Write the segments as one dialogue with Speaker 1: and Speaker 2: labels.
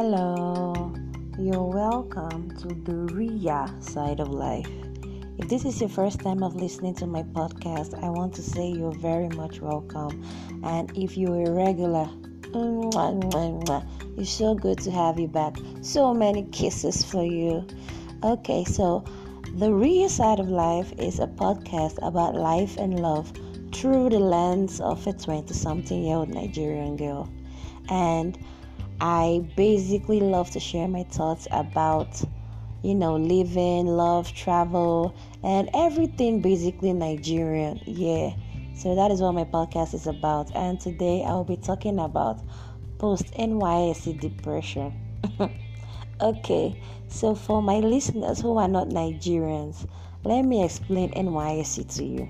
Speaker 1: Hello, you're welcome to the RIA side of life. If this is your first time of listening to my podcast, I want to say you're very much welcome. And if you're a regular, it's so good to have you back. So many kisses for you. Okay, so the RIA side of life is a podcast about life and love through the lens of a 20 something year old Nigerian girl. And I basically love to share my thoughts about, you know, living, love, travel, and everything basically Nigerian. Yeah. So that is what my podcast is about. And today I'll be talking about post NYSC depression. okay. So for my listeners who are not Nigerians, let me explain NYSC to you.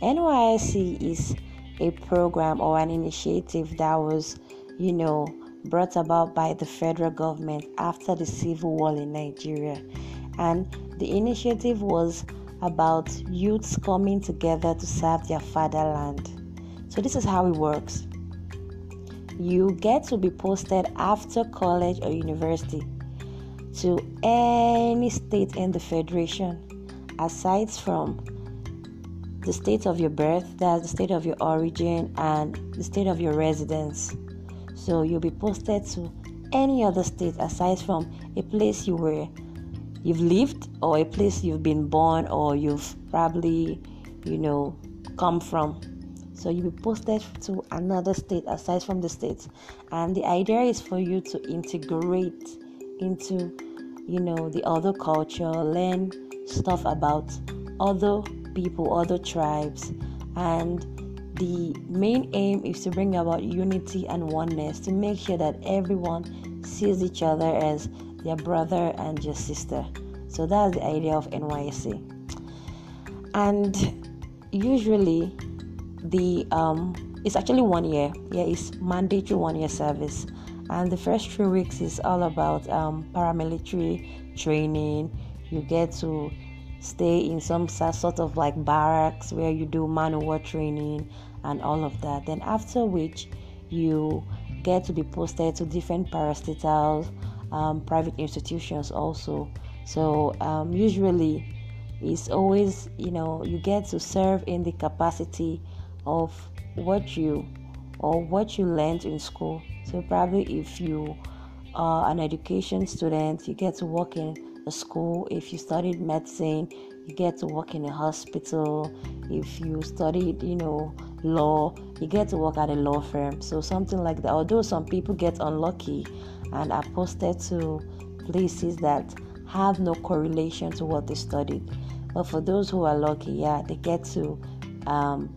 Speaker 1: NYSC is a program or an initiative that was, you know, brought about by the federal government after the civil war in Nigeria. And the initiative was about youths coming together to serve their fatherland. So, this is how it works you get to be posted after college or university to any state in the federation aside from the state of your birth, that's the state of your origin, and the state of your residence. So you'll be posted to any other state aside from a place you were you've lived or a place you've been born or you've probably you know come from. So you'll be posted to another state aside from the state and the idea is for you to integrate into you know the other culture learn stuff about other people other tribes and the main aim is to bring about unity and oneness to make sure that everyone sees each other as their brother and your sister. So that's the idea of NYSC. And usually, the um, it's actually one year. Yeah, it's mandatory one year service, and the first three weeks is all about um, paramilitary training. You get to stay in some sort of like barracks where you do manual training and all of that. Then after which you get to be posted to different parastatals, um, private institutions also. So um, usually it's always you know you get to serve in the capacity of what you or what you learned in school. So probably if you are an education student, you get to work in a school. If you studied medicine, you get to work in a hospital. If you studied, you know, law, you get to work at a law firm. So something like that. Although some people get unlucky and are posted to places that have no correlation to what they studied. But for those who are lucky, yeah, they get to um,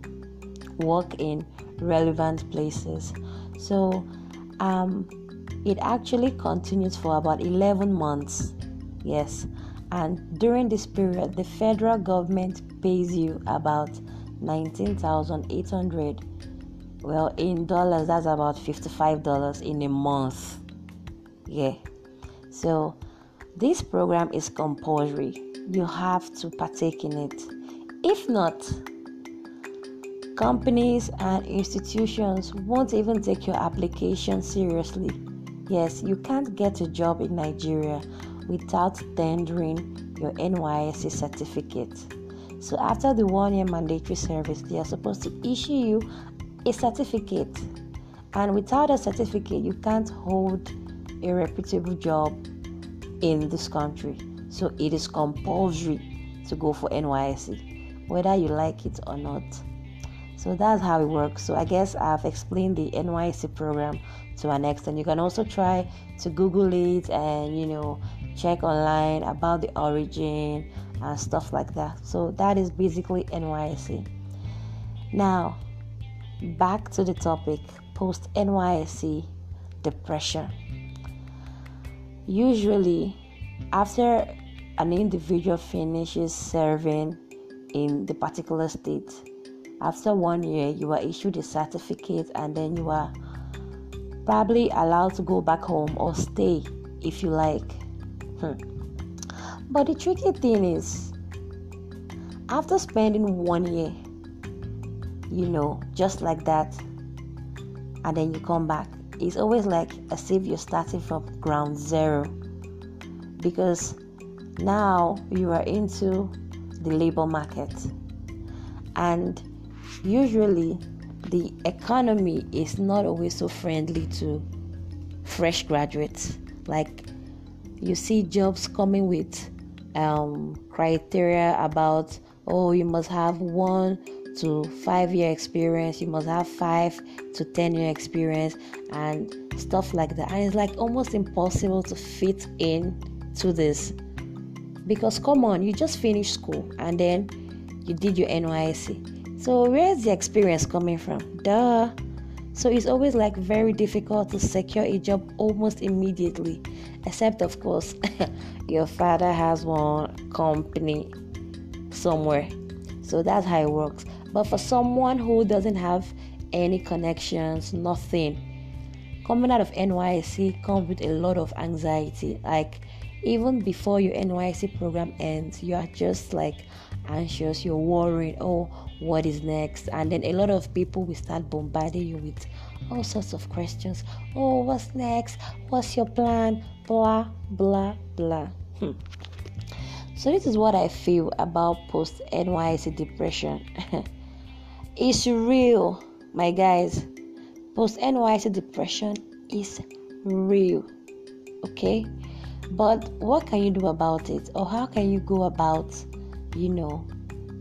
Speaker 1: work in relevant places. So um, it actually continues for about 11 months Yes. And during this period, the federal government pays you about 19,800. Well, in dollars, that's about $55 in a month. Yeah. So, this program is compulsory. You have to partake in it. If not, companies and institutions won't even take your application seriously. Yes, you can't get a job in Nigeria without tendering your NYSC certificate. So, after the one year mandatory service, they are supposed to issue you a certificate. And without a certificate, you can't hold a reputable job in this country. So, it is compulsory to go for NYSC, whether you like it or not. So that's how it works. So I guess I've explained the NYSC program to an extent. You can also try to Google it and you know check online about the origin and stuff like that. So that is basically NYSC. Now, back to the topic post NYSC depression. Usually, after an individual finishes serving in the particular state, after one year, you are issued a certificate and then you are probably allowed to go back home or stay if you like. Hmm. But the tricky thing is, after spending one year, you know, just like that, and then you come back, it's always like as if you're starting from ground zero because now you are into the labor market and usually the economy is not always so friendly to fresh graduates like you see jobs coming with um, criteria about oh you must have one to five year experience you must have five to ten year experience and stuff like that. And it's like almost impossible to fit in to this. Because come on you just finished school and then you did your NYSC so where's the experience coming from? Duh so it's always like very difficult to secure a job almost immediately except of course your father has one company somewhere. So that's how it works. But for someone who doesn't have any connections nothing coming out of NYSC comes with a lot of anxiety. Like even before your NYSC program ends you are just like anxious you're worried oh what is next? And then a lot of people will start bombarding you with all sorts of questions. Oh what's next? What's your plan? Blah blah blah. Hmm. so this is what i feel about post NYSC depression. It's real my guys. Post NYSC depression is real okay? But what can you do about it? Or how can you go about you know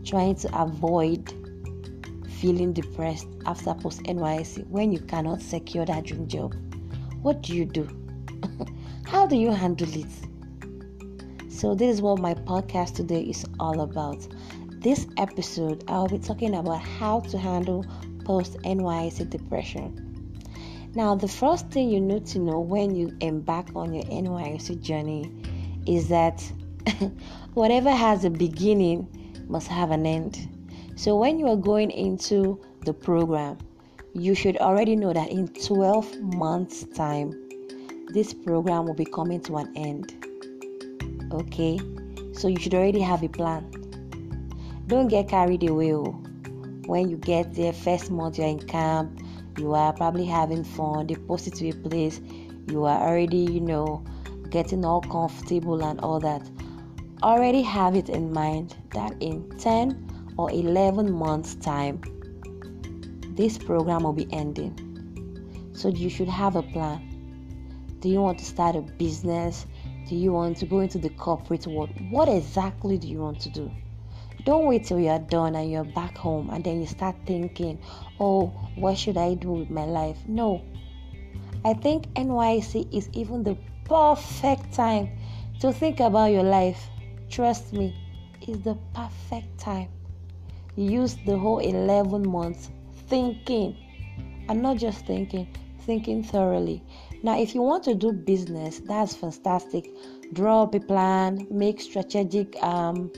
Speaker 1: trying to avoid feeling depressed after post NYSC when you cannot secure that dream job? What do you do? How do you handle it? So, this is what my podcast today is all about. This episode, I'll be talking about how to handle post NYSC depression. Now, the first thing you need to know when you embark on your NYSC journey is that whatever has a beginning must have an end. So when you are going into the program, you should already know that in 12 months' time, this program will be coming to an end. Okay? So you should already have a plan. Don't get carried away. Oh. When you get there, first month you're in camp, you are probably having fun, they post to a place, you are already, you know, getting all comfortable and all that already have it in mind that in 10 or 11 months' time, this program will be ending. So, you should have a plan. Do you want to start a business? Do you want to go into the corporate world? What exactly do you want to do? Don't wait till you're done and you're back home and then you start thinking, oh, what should I do with my life? No. I think NYSC is even the perfect time to think about your life Trust me, it's the perfect time. Use the whole 11 months thinking and not just thinking, thinking thoroughly. Now, if you want to do business, that's fantastic. Draw up a plan, make strategic, um,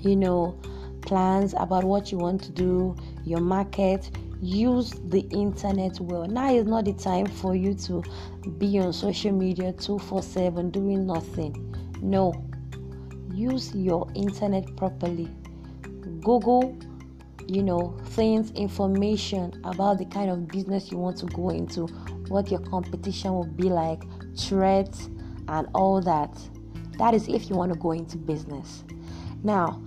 Speaker 1: you know, plans about what you want to do, your market. Use the internet well. Now is not the time for you to be on social media 247 doing nothing. No, use your internet properly. Google, you know, things, information about the kind of business you want to go into, what your competition will be like, threats, and all that. That is if you want to go into business. Now,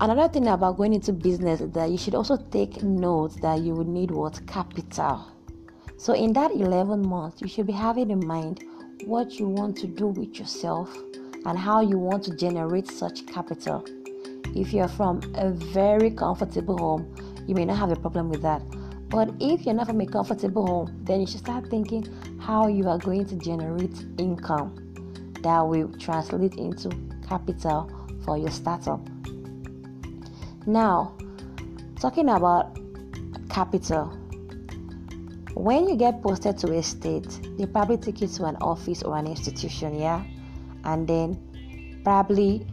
Speaker 1: another thing about going into business is that you should also take note that you would need what capital. So, in that 11 months, you should be having in mind what you want to do with yourself and how you want to generate such capital. If you're from a very comfortable home, you may not have a problem with that. But if you're not from a comfortable home, then you should start thinking how you are going to generate income that will translate into capital for your startup. Now, talking about capital, when you get posted to a state, they probably take you to an office or an institution, yeah? And then probably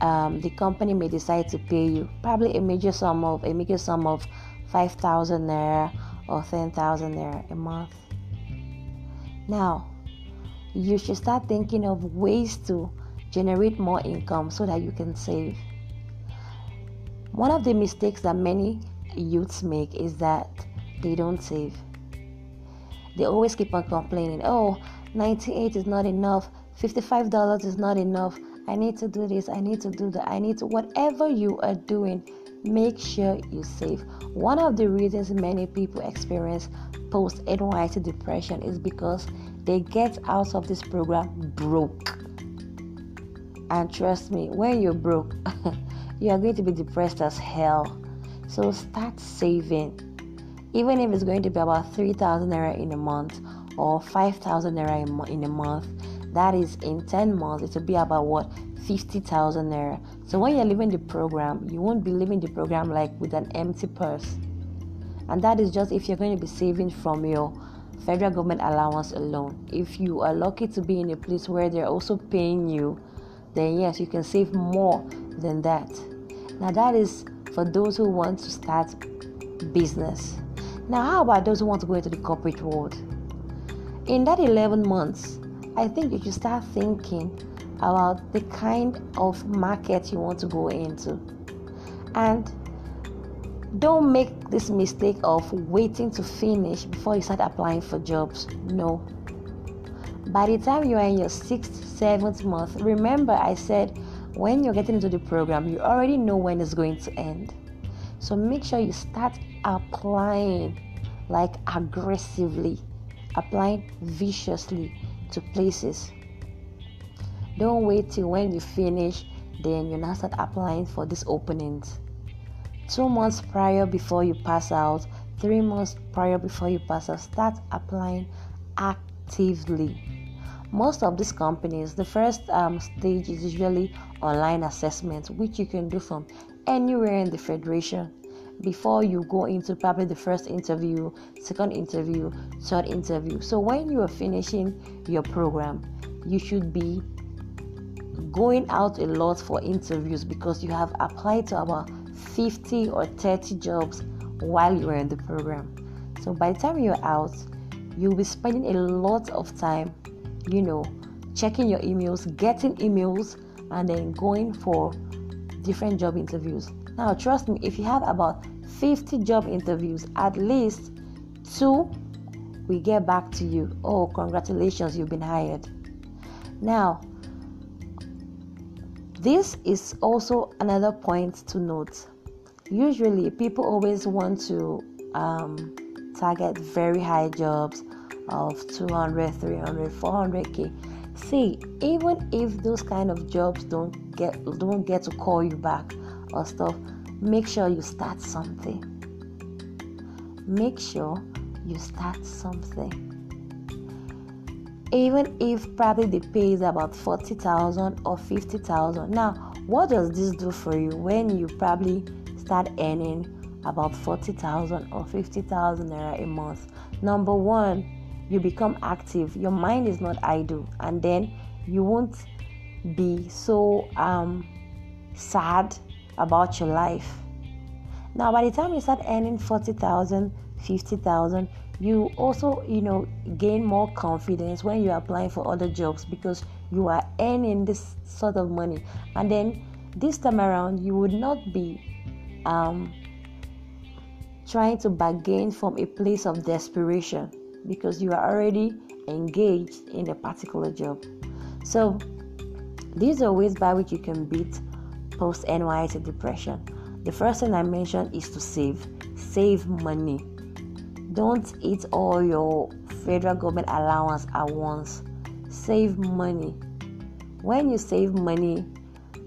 Speaker 1: um, the company may decide to pay you probably a major sum of a major sum of 5000 naira or 10000 naira a month. Now you should start thinking of ways to generate more income so that you can save. One of the mistakes that many youths make is that they don't save. They always keep on complaining oh 98 is not enough $55 is not enough. I need to do this i need to do that i need to whatever you are doing make sure you save. One of the reasons many people experience post NYSC depression is because they get out of this program broke. And trust me when you're broke you are going to be depressed as hell. So start saving. Even if it's going to be about 3000 naira in a month or 5000 naira in a month that is in 10 months it will be about what 50,000 naira. So when you're leaving the program you won't be leaving the program like with an empty purse. And that is just if you're going to be saving from your federal government allowance alone. If you are lucky to be in a place where they're also paying you then yes you can save more than that. Now that is for those who want to start business. Now, how about those who want to go into the corporate world? In that 11 months, I think you should start thinking about the kind of market you want to go into. And don't make this mistake of waiting to finish before you start applying for jobs. No. By the time you are in your sixth, seventh month, remember I said when you're getting into the program, you already know when it's going to end. So make sure you start applying like aggressively, applying viciously to places. Don't wait till when you finish, then you now start applying for these openings. Two months prior before you pass out, three months prior before you pass out, start applying actively. Most of these companies, the first um, stage is usually online assessment, which you can do from anywhere in the federation before you go into probably the first interview, second interview, third interview. So when you are finishing your program, you should be going out a lot for interviews because you have applied to about 50 or 30 jobs while you are in the program. So by the time you're out, you'll be spending a lot of time, you know, checking your emails, getting emails, and then going for different job interviews. Now, trust me, if you have about 50 job interviews, at least two we get back to you. Oh, congratulations, you've been hired. Now, this is also another point to note. Usually, people always want to um, target very high jobs of 200, 300, 400k. See, even if those kind of jobs don't get don't get to call you back, or stuff, make sure you start something. Make sure you start something. Even if probably the pay is about 40,000 or 50,000. Now, what does this do for you when you probably start earning about 40,000 or 50,000 naira a month? Number one, you become active. Your mind is not idle, and then you won't be so um, sad about your life. Now, by the time you start earning 40,000, 50,000, you also, you know, gain more confidence when you're applying for other jobs because you are earning this sort of money. And then this time around, you would not be um, trying to bargain from a place of desperation because you are already engaged in a particular job. So, these are ways by which you can beat post NYSC depression. The first thing I mentioned is to save. Save money. Don't eat all your federal government allowance at once. Save money. When you save money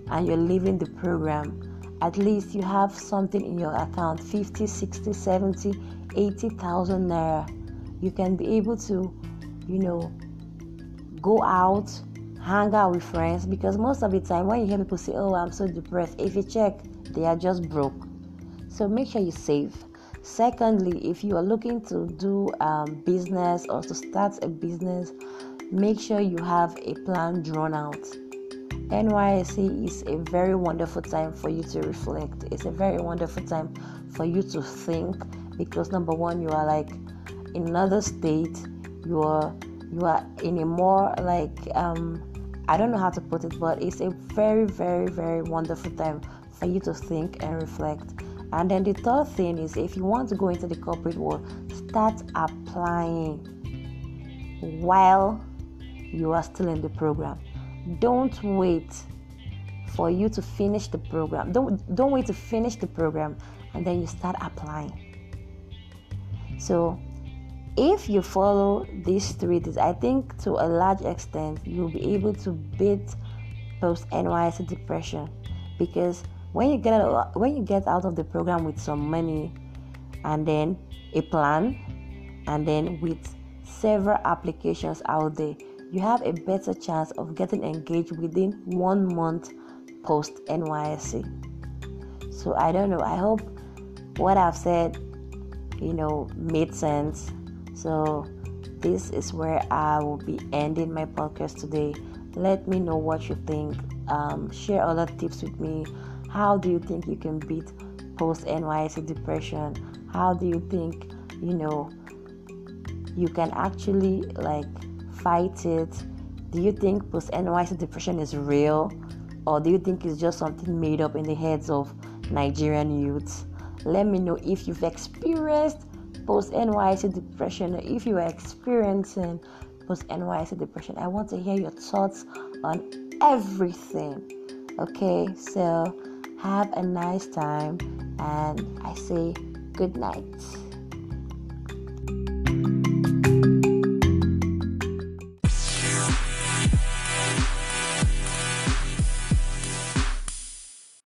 Speaker 1: and you're leaving the program, at least you have something in your account 50, 60, 70, 80,000 naira. You can be able to, you know, go out hang out with friends because most of the time when you hear people say, Oh, I'm so depressed, if you check, they are just broke. So make sure you save. Secondly, if you are looking to do um, business or to start a business, make sure you have a plan drawn out. NYSC is a very wonderful time for you to reflect. It's a very wonderful time for you to think because number one, you are like in another state. You are you are in a more like um, I don't know how to put it, but it's a very, very, very wonderful time for you to think and reflect. And then the third thing is if you want to go into the corporate world, start applying. while you are still in the program. Don't wait for you to finish the program. Don't don't wait to finish the program and then you start applying. So if you follow these three things, I think to a large extent you'll be able to beat post NYSC depression because when you get out, when you get out of the program with some money and then a plan and then with several applications out there you have a better chance of getting engaged within one month post NYSC. So I don't know. I hope what I've said, you know, made sense. So this is where I will be ending my podcast today. Let me know what you think. Um, share other tips with me. How do you think you can beat post NYSC depression? How do you think, you know, you can actually like fight it? Do you think post NYSC depression is real? Or do you think it's just something made up in the heads of Nigerian youths? Let me know if you've experienced post NYSC depression if you are experiencing post NYSC depression. I want to hear your thoughts on everything. Okay, so have a nice time and I say good night.